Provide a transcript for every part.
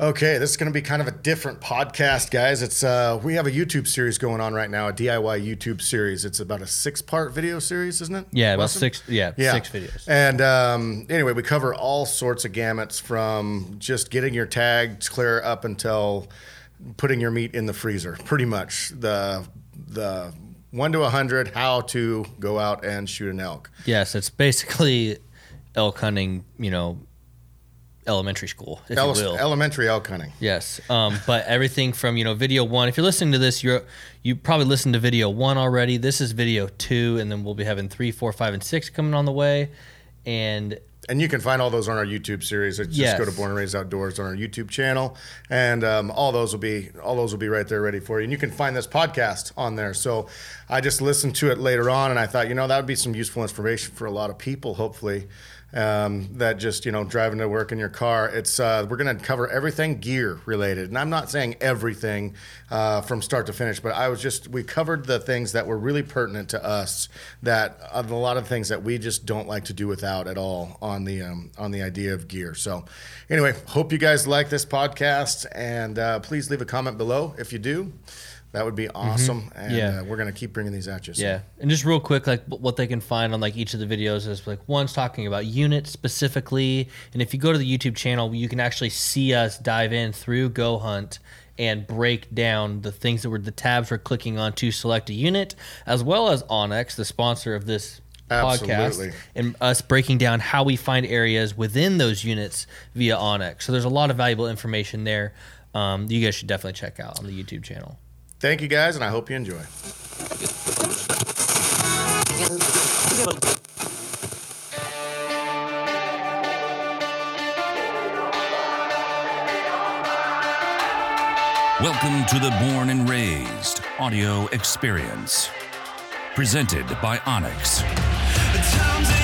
Okay, this is going to be kind of a different podcast, guys. It's uh, we have a YouTube series going on right now, a DIY YouTube series. It's about a six-part video series, isn't it? Yeah, about six. Yeah, six videos. And um, anyway, we cover all sorts of gamuts from just getting your tags clear up until putting your meat in the freezer. Pretty much the the one to a hundred, how to go out and shoot an elk. Yes, it's basically elk hunting. You know, elementary school, if Ele- you will. elementary elk hunting. Yes, um, but everything from you know video one. If you're listening to this, you're you probably listened to video one already. This is video two, and then we'll be having three, four, five, and six coming on the way. And And you can find all those on our YouTube series. Just Yes. go to Born and Raised Outdoors on our YouTube channel, and um, all those will be all those will be right there ready for you. And you can find this podcast on there. So I just listened to it later on, and I thought, you know, that would be some useful information for a lot of people, hopefully. Um, that just you know driving to work in your car. It's uh, we're going to cover everything gear related, and I'm not saying everything uh, from start to finish, but I was just we covered the things that were really pertinent to us. That uh, a lot of things that we just don't like to do without at all on the um, on the idea of gear. So anyway, hope you guys like this podcast, and uh, please leave a comment below if you do. That would be awesome, and Yeah. uh, we're going to keep bringing these at you. So. yeah, and just real quick, like what they can find on like each of the videos is like one's talking about units specifically, and if you go to the YouTube channel, you can actually see us dive in through Go Hunt and break down the things that were the tabs we're clicking on to select a unit, as well as onX, the sponsor of this Absolutely. podcast, and us breaking down how we find areas within those units via onX. So there's a lot of valuable information there. Um, you guys should definitely check out on the YouTube channel. Thank you guys, and I hope you enjoy. Welcome to the Born and Raised audio experience. Presented by onX.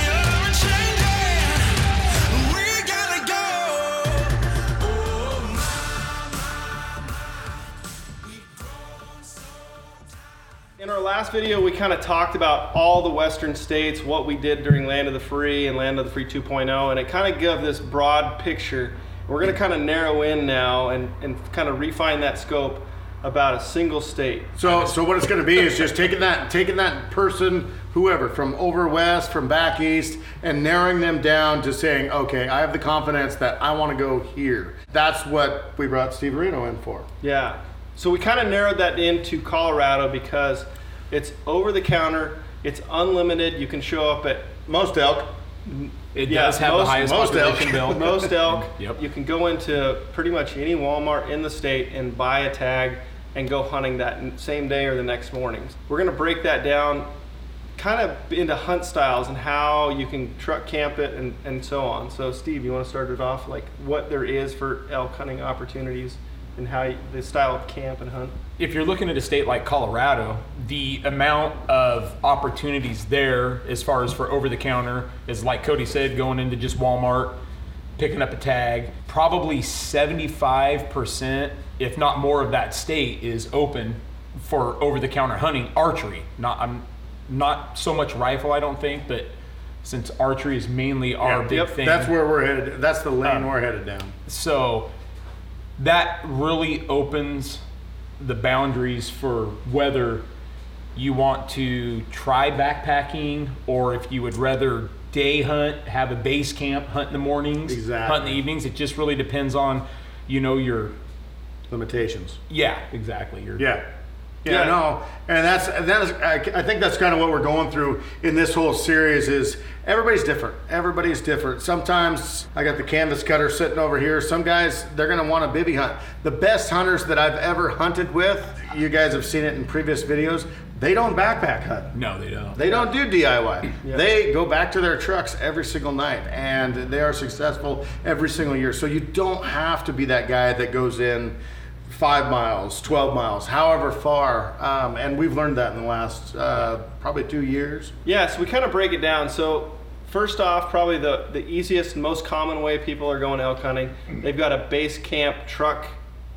Last video, we kind of talked about all the western states, what we did during Land of the Free and Land of the Free 2.0, and it kind of gave this broad picture. We're going to kind of narrow in now and, and kind of refine that scope about a single state. So, so what it's going to be is just taking that, taking that person, whoever, from over west, from back east, and narrowing them down to saying, okay, I have the confidence that I want to go here. That's what we brought Steve Reno in for. Yeah. So we kind of narrowed that into Colorado because it's over the counter, it's unlimited. You can show up at Most elk. It Yeah, does have most- the highest most population elk. bill. most elk. Yep. You can go into pretty much any Walmart in the state and buy a tag and go hunting that same day or the next morning. We're going to break that down kind of into hunt styles and how you can truck camp it and, and so on. So Steve, you want to start it off like what there is for elk hunting opportunities and how you, the style of camp and hunt? If you're looking at a state like Colorado, the amount of opportunities there, as far as for over the counter, is like Cody said, going into just Walmart, picking up a tag. Probably 75%, if not more, of that state is open for over the counter hunting archery. Not I'm not so much rifle, I don't think, but since archery is mainly our Yeah, big yep, thing. That's where we're headed. That's the lane Uh, we're headed down. So that really opens the boundaries for whether you want to try backpacking or if you would rather day hunt, have a base camp, hunt in the mornings, Exactly. hunt in the evenings. It just really depends on, you know, your Limitations. yeah, exactly. Your Yeah. Yeah, Yeah. no, and that's that is. I, I think that's kind of what we're going through in this whole series. Is everybody's different. Everybody's different. Sometimes I got the canvas cutter sitting over here. Some guys they're gonna want a bivy hunt. The best hunters that I've ever hunted with, you guys have seen it in previous videos. They don't backpack hunt. No, they don't. They don't do DIY. They go back to their trucks every single night and they are successful every single year. So you don't have to be that guy that goes in five miles, 12 miles, however far. Um, and we've learned that in the last uh, probably two years. Yeah, so we kind of break it down. So first off, probably the, the easiest, most common way people are going elk hunting, they've got a base camp truck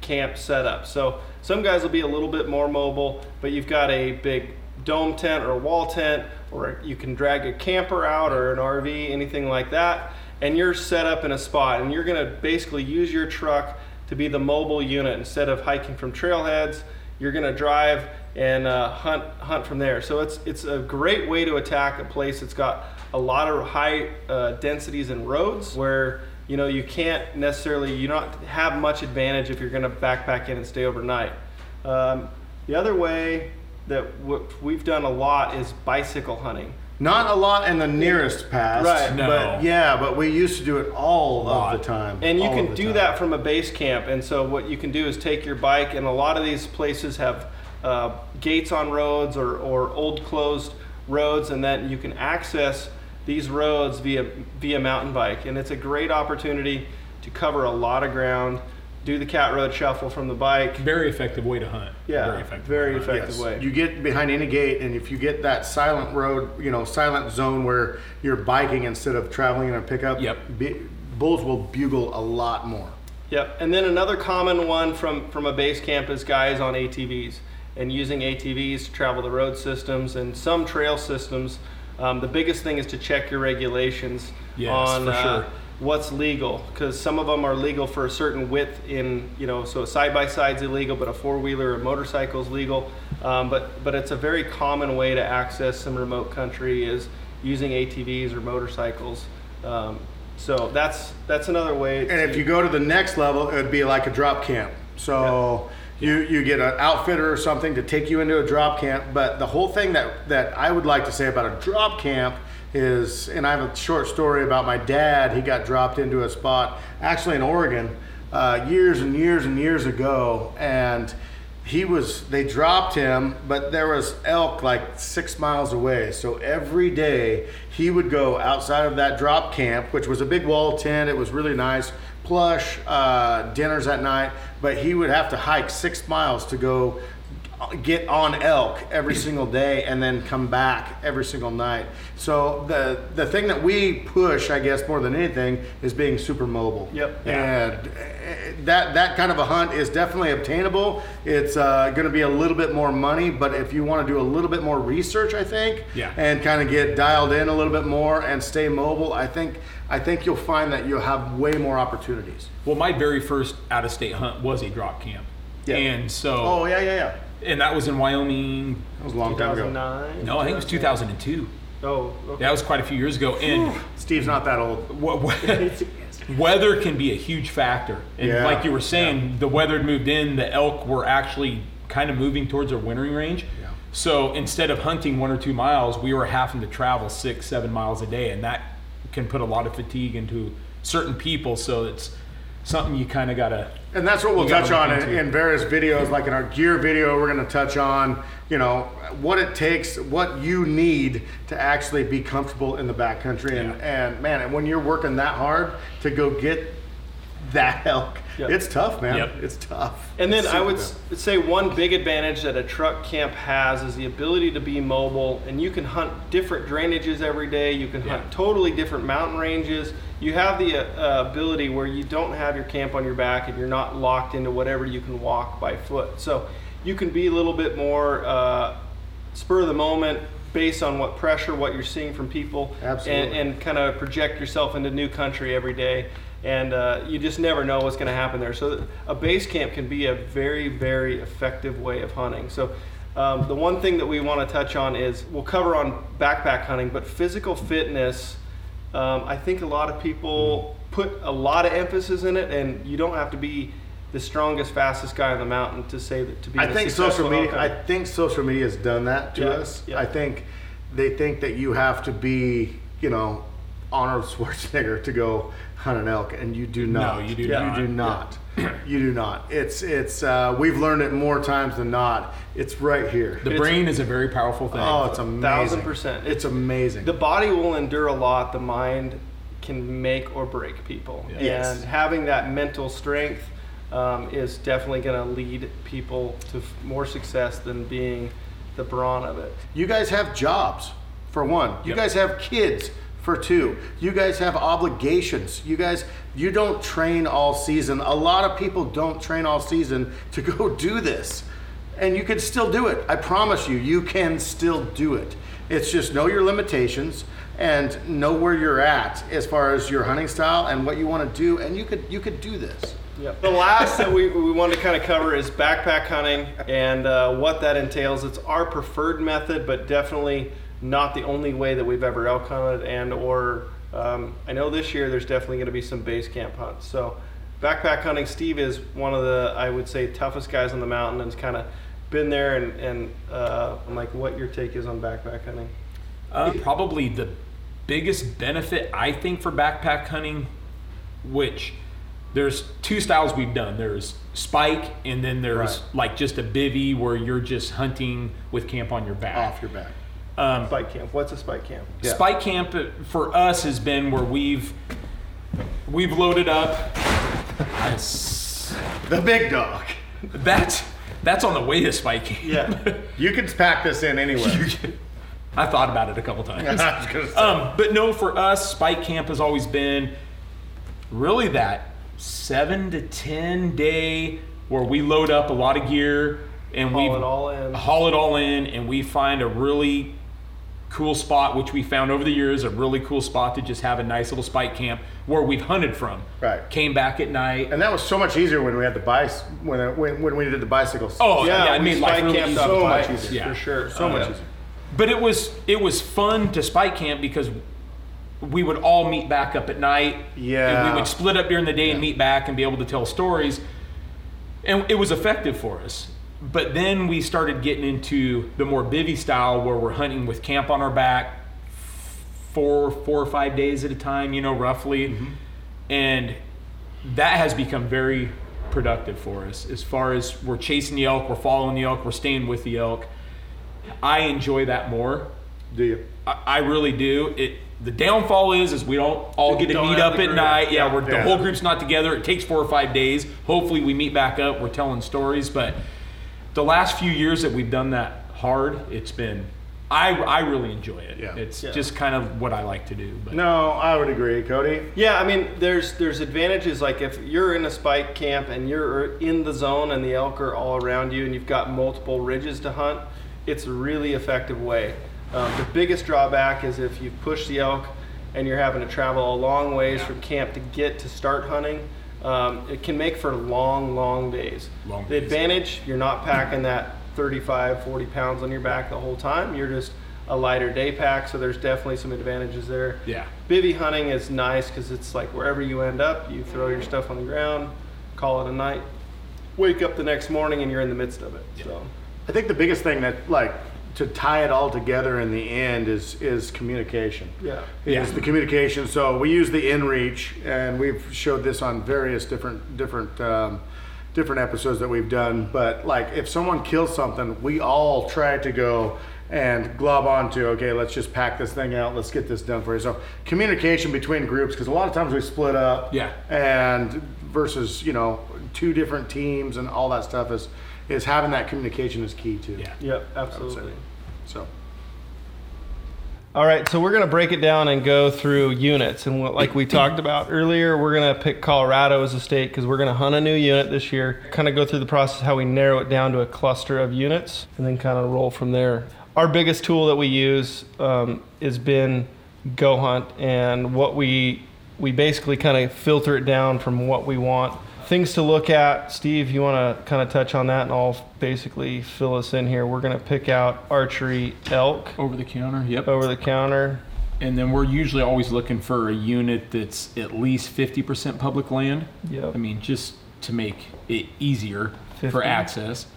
camp setup. So some guys will be a little bit more mobile, but you've got a big dome tent or a wall tent, or you can drag a camper out or an RV, anything like that, and you're set up in a spot, and you're gonna basically use your truck to be the mobile unit instead of hiking from trailheads. You're going to drive and uh, hunt hunt from there. So it's it's a great way to attack a place that's got a lot of high uh, densities and roads where you know you can't necessarily you don't have much advantage if you're going to backpack in and stay overnight. Um, the other way that we've done a lot is bicycle hunting. Not a lot in the nearest past. Right. No. But yeah, but we used to do it all of the time. And you all can do time. that from a base camp. And so what you can do is take your bike, and a lot of these places have uh, gates on roads or, or old closed roads, and then you can access these roads via via mountain bike. And it's a great opportunity to cover a lot of ground, do the cat road shuffle from the bike. Very effective way to hunt. Yeah, very effective. very way effective. Yes. way. You get behind any gate, and if you get that silent road, you know, silent zone where you're biking instead of traveling in a pickup, Yep. be, bulls will bugle a lot more. Yep. And then another common one from, from a base camp is guys on ATVs and using ATVs to travel the road systems and some trail systems. Um, the biggest thing is to check your regulations Yes, on for uh, sure. What's legal because some of them are legal for a certain width in you know so a side by side's illegal but a four wheeler or motorcycle is legal um, but but it's a very common way to access some remote country is using ATVs or motorcycles um, so that's that's another way And if you go to the next level, it would be like a drop camp. So you you get an outfitter or something to take you into a drop camp. But the whole thing that that I would like to say about a drop camp is, and I have a short story about my dad. He got dropped into a spot actually in Oregon uh, years and years and years ago, and he was they dropped him but there was elk like six miles away so every day he would go outside of that drop camp which was a big wall tent it was really nice plush uh, dinners at night but he would have to hike six miles to go get on elk every single day and then come back every single night so the the thing that we push i guess more than anything is being super mobile Yep. and uh, that that kind of a hunt is definitely obtainable. It's uh, going to be a little bit more money, but if you want to do a little bit more research, I think, Yeah. and kind of get dialed in a little bit more and stay mobile, I think I think you'll find that you'll have way more opportunities. Well, my very first out of state hunt was a drop camp. Yeah. And so, Oh yeah, yeah, yeah. And that was in Wyoming. That was a long time ago. 2009 No, I think it was 2002. oh okay. That was quite a few years ago. And Steve's not that old. what, weather can be a huge factor. And Yeah, like you were saying, the weather had moved in, the elk were actually kind of moving towards their wintering range. Yeah. So instead of hunting one or two miles, we were having to travel six, seven miles a day. And that can put a lot of fatigue into certain people. So it's something you kind of got to. And that's what we'll touch on in, in various videos. Like in our gear video, we're going to touch on, you know, what it takes, what you need to actually be comfortable in the backcountry. And, and man, and when you're working that hard to go get that elk, Yep. it's tough, man. Yep. It's tough. And then I would super s- say one big advantage that a truck camp has is the ability to be mobile, and you can hunt different drainages every day. You can hunt totally different mountain ranges. You have the uh, ability where you don't have your camp on your back and you're not locked into whatever you can walk by foot. So you can be a little bit more uh, spur of the moment based on what pressure, what you're seeing from people, Absolutely. and, and kind of project yourself into new country every day. And uh, you just never know what's going to happen there. So a base camp can be a very, very effective way of hunting. So um, the one thing that we want to touch on is we'll cover on backpack hunting, but physical fitness. Um, I think a lot of people put a lot of emphasis in it, and you don't have to be the strongest, fastest guy on the mountain to say that to be. I think social media. I think social media has done that to Yeah, us. yeah. I think they think that you have to be, you know, Arnold Schwarzenegger to go hunt an elk, and you do not. No, you do You not. do not. you do not. It's it's. Uh, we've learned it more times than not. It's right here. The It's- brain is a very powerful thing. oh, it's amazing. Thousand percent. It's amazing. The body will endure a lot. The mind can make or break people. Yes. And having that mental strength um, is definitely going to lead people to f- more success than being the brawn of it. You guys have jobs, for one. You Yep. guys have kids, for two. You guys have obligations. You guys, you don't train all season. A lot of people don't train all season to go do this. And you can still do it. I promise you, you can still do it. It's just know your limitations and know where you're at as far as your hunting style and what you want to do and you could you could do this. Yep. The last that we, we wanted to kind of cover is backpack hunting and uh, what that entails. It's our preferred method, but definitely not the only way that we've ever elk hunted. And or um, I know this year there's definitely going to be some base camp hunts. So backpack hunting, Steve is one of the I would say toughest guys on the mountain and's kind of been there. And, and uh, I'm like, what your take is on backpack hunting? Uh, probably the biggest benefit I think for backpack hunting, which there's two styles we've done. There's spike, and then there's Right. like just a bivy where you're just hunting with camp on your back. Off your back. Um, Spike camp. What's a spike camp? Yeah. Spike camp uh, for us has been where we've we've loaded up. The big dog. That's that's on the way to spike camp. Yeah. You can pack this in anywhere. I thought about it a couple times. I was gonna say. Um, but no, for us, Spike Camp has always been really that seven to ten day where we load up a lot of gear and we Haul it all in. haul it all in, and we find a really cool spot, which we found over the years, a really cool spot to just have a nice little spike camp where we've hunted from. Right. Came back at night. and that was so much easier when we had the bice when when, when we did the bicycles. Oh yeah, Yeah, I we mean like spike really camped so much easier. Yeah. for sure. so much Uh, easier. But it was it was fun to spike camp because we would all meet back up at night. Yeah. And we would split up during the day and meet back and be able to tell stories. And it was effective for us. But then we started getting into the more bivy style where we're hunting with camp on our back four four or five days at a time, you know, roughly. And that has become very productive for us as far as we're chasing the elk, we're following the elk, we're staying with the elk. I enjoy that more. Do you? I, I really do. It the downfall is is we don't all get to meet up at night. Yeah, we're, the whole group's not together. It takes four or five days. Hopefully we meet back up. We're telling stories, but the last few years that we've done that hard, it's been I I really enjoy it. Yeah. It's Yeah. just kind of what I like to do. But No, I would agree, Cody. Yeah, I mean, there's there's advantages like if you're in a spike camp and you're in the zone and the elk are all around you and you've got multiple ridges to hunt, it's a really effective way. Um, the biggest drawback is if you push the elk and you're having to travel a long ways from camp to get to start hunting. Um, it can make for long, long days. Long the days. advantage, you're not packing that 35, 40 pounds on your back the whole time. You're just a lighter day pack, so there's definitely some advantages there. Yeah. Bivy hunting is nice because it's like wherever you end up, you throw your stuff on the ground, call it a night, wake up the next morning, and you're in the midst of it. So, I think the biggest thing that like to tie it all together in the end is is communication. yeah. Is the communication. So we use the inReach, and we've showed this on various different different um, different episodes that we've done. But like, if someone kills something, we all try to go and glob onto. Okay, let's just pack this thing out. Let's get this done for you. So communication between groups, because a lot of times we split up. Yeah. And versus you know two different teams and all that stuff is is having that communication is key too. Yeah. Yep, I would say. absolutely. So. All right, so we're going to break it down and go through units. And what, like we talked about earlier, we're going to pick Colorado as a state because we're going to hunt a new unit this year. Kind of go through the process how we narrow it down to a cluster of units and then kind of roll from there. Our biggest tool that we use um, has been Go Hunt, and what we we basically kind of filter it down from what we want. Things to look at, Steve. You want to kind of touch on that, and I'll basically fill us in here. We're going to pick out archery elk Over the counter. Yep. over the counter. And then we're usually always looking for a unit that's at least 50% public land. Yep. I mean, just to make it easier 50. for access.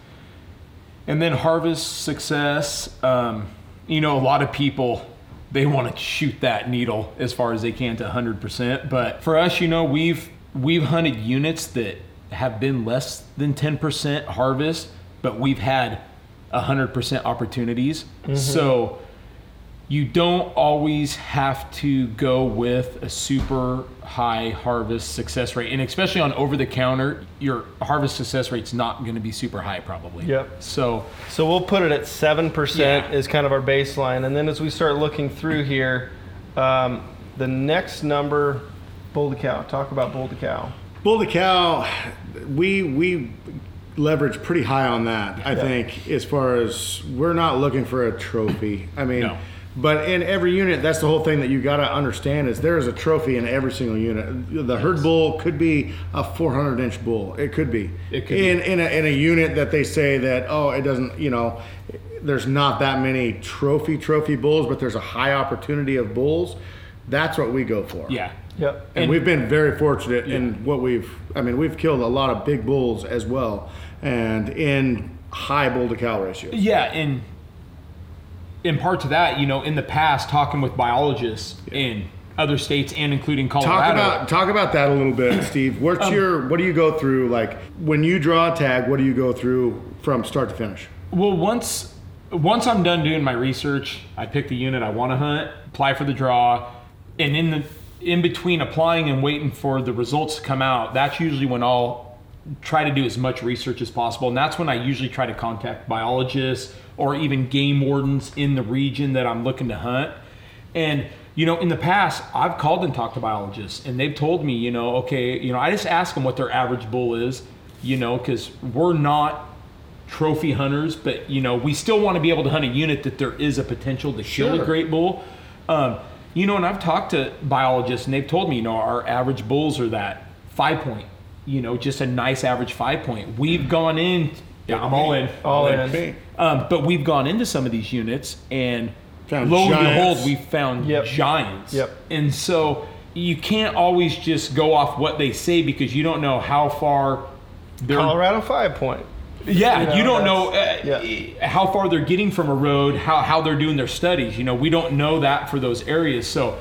And then harvest success. Um, you know, a lot of people they want to shoot that needle as far as they can to 100%. But for us, you know, we've we've hunted units that have been less than 10% harvest, but we've had 100% opportunities. So you don't always have to go with a super high harvest success rate and especially on over the counter your harvest success rate's not going to be super high probably Yep. so So we'll put it at seven percent Yeah. is kind of our baseline, and then as we start looking through here, um, the next number, bull to cow. Talk about bull to cow. Bull to cow, we we leverage pretty high on that. I Yeah. think as far as we're not looking for a trophy. I mean, No. But in every unit, that's the whole thing that you got to understand is there is a trophy in every single unit. The herd bull could be a 400 inch bull. It could be. It could be. in in a, in a unit that they say that oh it doesn't you know there's not that many trophy trophy bulls, but there's a high opportunity of bulls. That's what we go for. Yeah. Yep. And, And- we've been very fortunate Yeah. in what we've, I mean, we've killed a lot of big bulls as well and in high bull to cow ratios. Yeah, and in part to that, you know, in the past, talking with biologists in other states and including Talk Colorado. about talk about that a little bit, Steve. What's Um, your what do you go through like when you draw a tag? What do you go through from start to finish? Well, once once I'm done doing my research, I pick the unit I want to hunt, apply for the draw, and in the in between applying and waiting for the results to come out, that's usually when I'll try to do as much research as possible, and that's when I usually try to contact biologists or even game wardens in the region that I'm looking to hunt. And you know, in the past, I've called and talked to biologists, and they've told me, you know, okay, you know, I just ask them what their average bull is, you know, because we're not trophy hunters, but you know, we still want to be able to hunt a unit that there is a potential to kill Sure. a great bull. Um, you know, and I've talked to biologists, and they've told me, you know, our average bulls are that five point, you know, just a nice average five point. We've gone in, yeah, I'm all in, All in. Okay. um, but we've gone into some of these units and Found lo and behold, we found Yep. giants. Yep. And so you can't always just go off what they say because you don't know how far. Colorado five point. Yeah, You know, you don't know uh, that's- how far they're getting from a road, how, how they're doing their studies. You know, we don't know that for those areas. So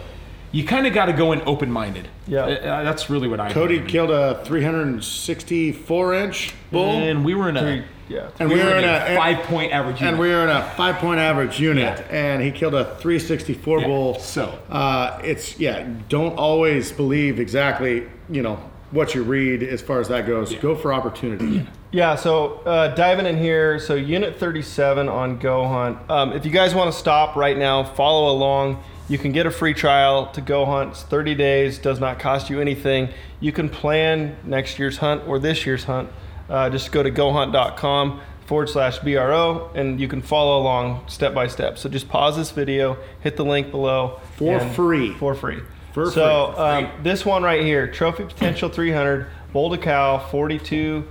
you kind of got to go in open minded. Yeah. Uh, that's really what I Cody do. killed a 364 inch bull, And we were in a. Three, yeah. and we we were were in in a a five point average unit. and we were in a five point average unit, Yeah. and he killed a 364 Yeah, bull. so. uh, it's yeah, don't always believe exactly you know what you read as far as that goes. Go for opportunity. Yeah, so uh, diving in here, so Unit 37 on Go Hunt. Um, if you guys want to stop right now, follow along. You can get a free trial to Go Hunt. It's 30 days, does not cost you anything. You can plan next year's hunt or this year's hunt. Uh, just go to gohunt.com forward slash BRO and you can follow along step by step. So just pause this video, hit the link below. For free. For free. For so, free. Um, this one right here, Trophy Potential 300, Bull to Cow 42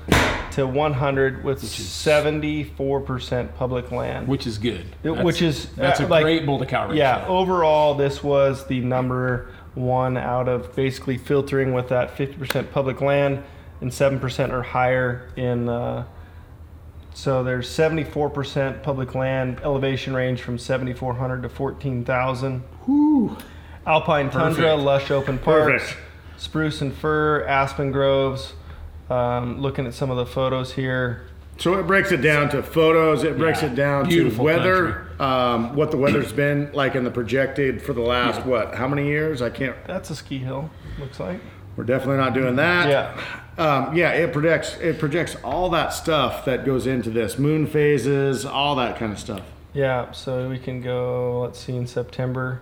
to 100 with 74% public land. which is good. It- which is, that's uh, a like- great bull to cow ratio. yeah, overall, this was the number one out of basically filtering with that 50% public land and 7% or higher in. Uh, so there's 74% public land, elevation range from 7,400 to 14,000. Alpine tundra, lush open parks, Perfect. spruce and fir, aspen groves. Um, looking at some of the photos here. So it breaks it down to photos. It breaks Yeah. it down to weather, um, what the weather's been like in the projected for the last what? How many years? I can't. That's a ski hill, looks like. We're definitely not doing that. Yeah. Um, yeah, it projects it projects all that stuff that goes into this moon phases, all that kind of stuff. Yeah, so we can go, let's see, in September.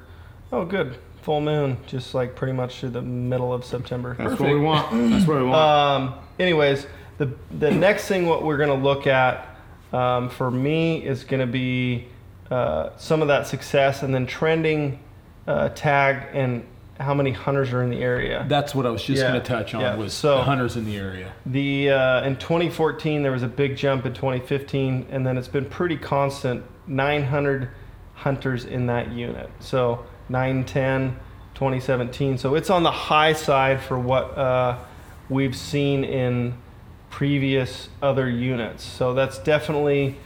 Oh, good. Full moon, just like pretty much through the middle of September. That's what we want. That's what we want. Um, anyways, the, the next thing what we're going to look at um, for me is going to be uh, some of that success and then trending uh, tag and how many hunters are in the area. That's what I was just Yeah, going to touch on yeah. was So- the hunters in the area. The uh, in 2014 there was a big jump in 2015, and then it's been pretty constant. 900 hunters in that unit. So 910, 2017. So it's on the high side for what uh, we've seen in previous other units. So that's definitely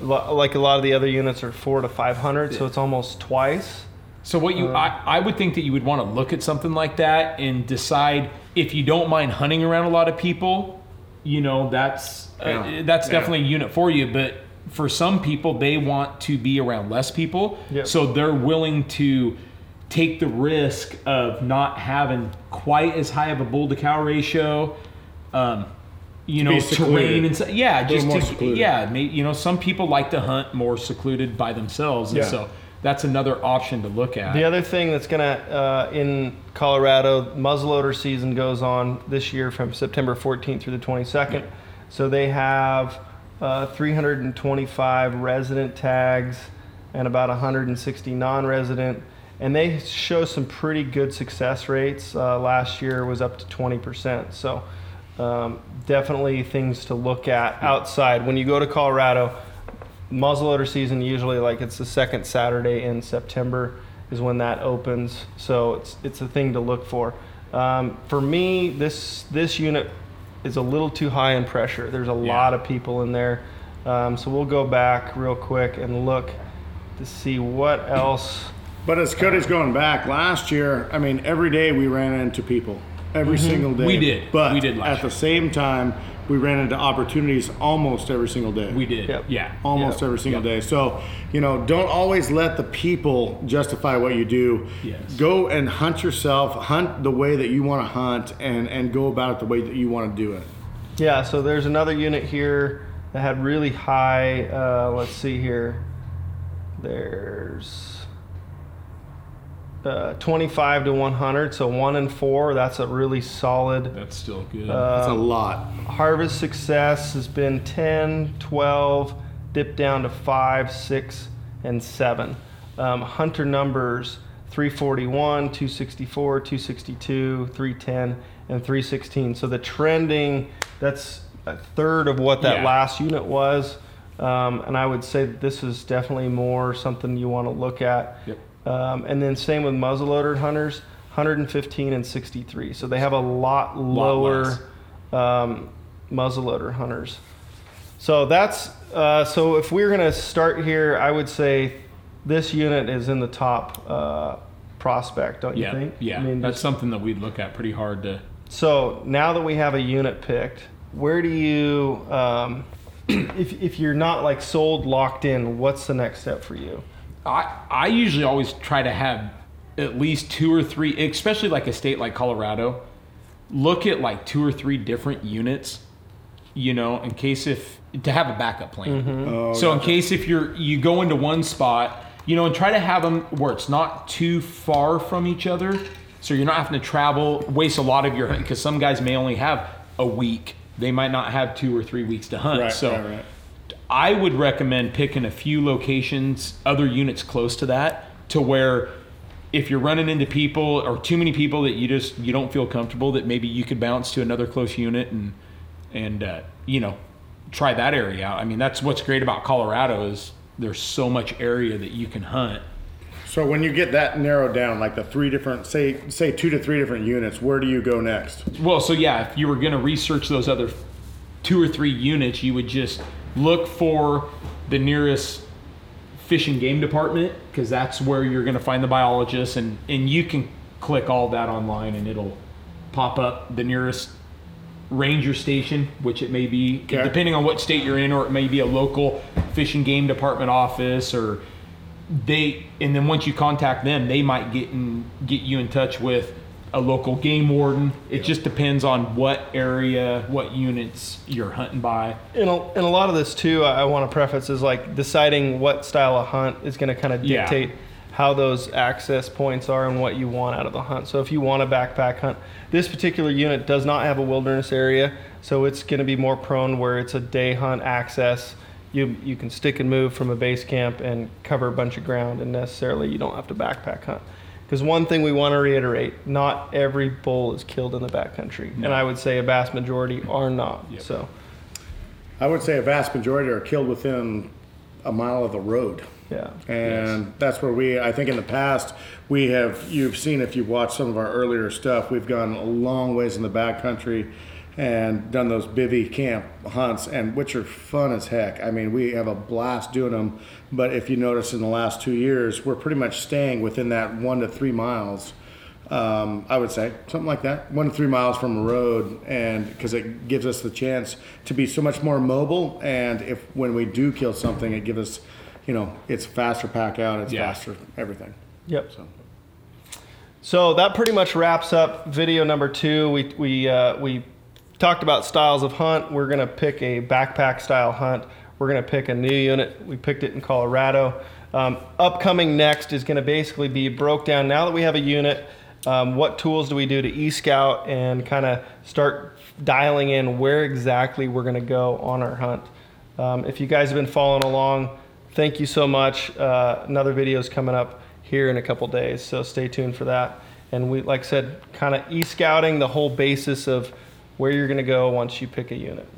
like a lot of the other units are four to 500. So it's almost twice. So what you, I, I would think that you would want to look at something like that and decide if you don't mind hunting around a lot of people, you know, that's uh, Yeah. that's Yeah. definitely a unit for you. But for some people, they want to be around less people, Yep. so they're willing to take the risk of not having quite as high of a bull to cow ratio. Um, you To know, terrain and so, yeah, just to, secluded. yeah, may, you know, some people like to hunt more secluded by themselves, and Yeah. so that's another option to look at. The other thing that's gonna uh, in Colorado, muzzleloader season goes on this year from September 14th through the 22nd. So they have uh, 325 resident tags and about 160 non-resident, and they show some pretty good success rates. Uh, last year was up to 20%. So um, definitely things to look at outside when you go to Colorado. Muzzleloader season usually like it's the second Saturday in September is when that opens. So it's it's a thing to look for. Um, for me, this this unit is a little too high in pressure. There's a lot of people in there. Um, so we'll go back real quick and look to see what else. But as Cody's going back, last year, I mean, every day we ran into people. Every single day. We did. But We did last at the same time, we ran into opportunities almost every single day. We did. Yep. Yeah. Almost Yep. every single Yep. day. So, you know, don't always let the people justify what you do. Yes. Go and hunt yourself, hunt the way that you want to hunt, and, and go about it the way that you want to do it. Yeah, so there's another unit here that had really high. Uh, let's see here. There's uh, 25 to 100, so one in four. That's a really solid. That's still good. That's a lot. Harvest success has been 10, 12, dipped down to 5, 6, and 7. Um, hunter numbers 341, 264, 262, 310, and 316. So the trending, that's a third of what that Yeah. last unit was. Um, and I would say that this is definitely more something you want to look at. Yep. Um, and then same with muzzleloader hunters, 115 and 63. So they have a lot lower less. um, muzzleloader hunters. So that's uh, so if we're gonna start here, I would say this unit is in the top uh, prospect, don't you think? Yeah. I mean, that's something that we'd look at pretty hard to. so now that we have a unit picked, where do you, um, if if you're not like sold, locked in, what's the next step for you? I I usually always try to have at least two or three, especially like a state like Colorado. Look at like two or three different units, you know, in case if to have a backup plan. Mm-hmm. Oh, so in case if you're you go into one spot, you know, and try to have them where it's not too far from each other, so you're not having to travel, waste a lot of your because some guys may only have a week. They might not have two or three weeks to hunt. Right, so right, right. I would recommend picking a few locations, other units close to that, to where if you're running into people or too many people that you just you don't feel comfortable, that maybe you could bounce to another close unit and and uh, you know try that area out. I mean, that's what's great about Colorado is there's so much area that you can hunt. So when you get that narrowed down, like the three different, say, say two to three different units, where do you go next? Well, so yeah, if you were going to research those other two or three units, you would just look for the nearest fish and game department because that's where you're going to find the biologists, and and you can click all that online and it'll pop up the nearest ranger station, which it may be Okay. depending on what state you're in, or it may be a local fish and game department office, or they and then once you contact them they might get in get you in touch with a local game warden it just depends on what area what units you're hunting by And a, and a lot of this too, I, I want to preface is like deciding what style of hunt is going to kind of Yeah. dictate how those access points are and what you want out of the hunt. So if you want a backpack hunt, this particular unit does not have a wilderness area, so it's going to be more prone where it's a day hunt access. You you can stick and move from a base camp and cover a bunch of ground, and necessarily you don't have to backpack hunt. Because one thing we want to reiterate: not every bull is killed in the backcountry, and I would say a vast majority are not. So. I would say a vast majority are killed within a mile of the road. Yeah. And that's where we, I think in the past, we have, you've seen if you've watched some of our earlier stuff, we've gone a long ways in the backcountry and done those bivy camp hunts, and which are fun as heck. I mean, we have a blast doing them. But if you notice in the last two years, we're pretty much staying within that one to three miles. Um, I would say something like that, one to three miles from a road, and because it gives us the chance to be so much more mobile. And if when we do kill something, it gives us, you know, it's faster pack out, it's Yeah. faster everything. Yep. So. So that pretty much wraps up video number two. We we uh, we talked about styles of hunt. We're going to pick a backpack style hunt. We're going to pick a new unit. We picked it in Colorado. Um, upcoming next is going to basically be broke down. Now that we have a unit, um, what tools do we do to e-scout and kind of start dialing in where exactly we're going to go on our hunt. Um, if you guys have been following along, thank you so much. Uh, another video is coming up here in a couple days, so stay tuned for that. And we, like I said, kind of e-scouting the whole basis of where you're going to go once you pick a unit.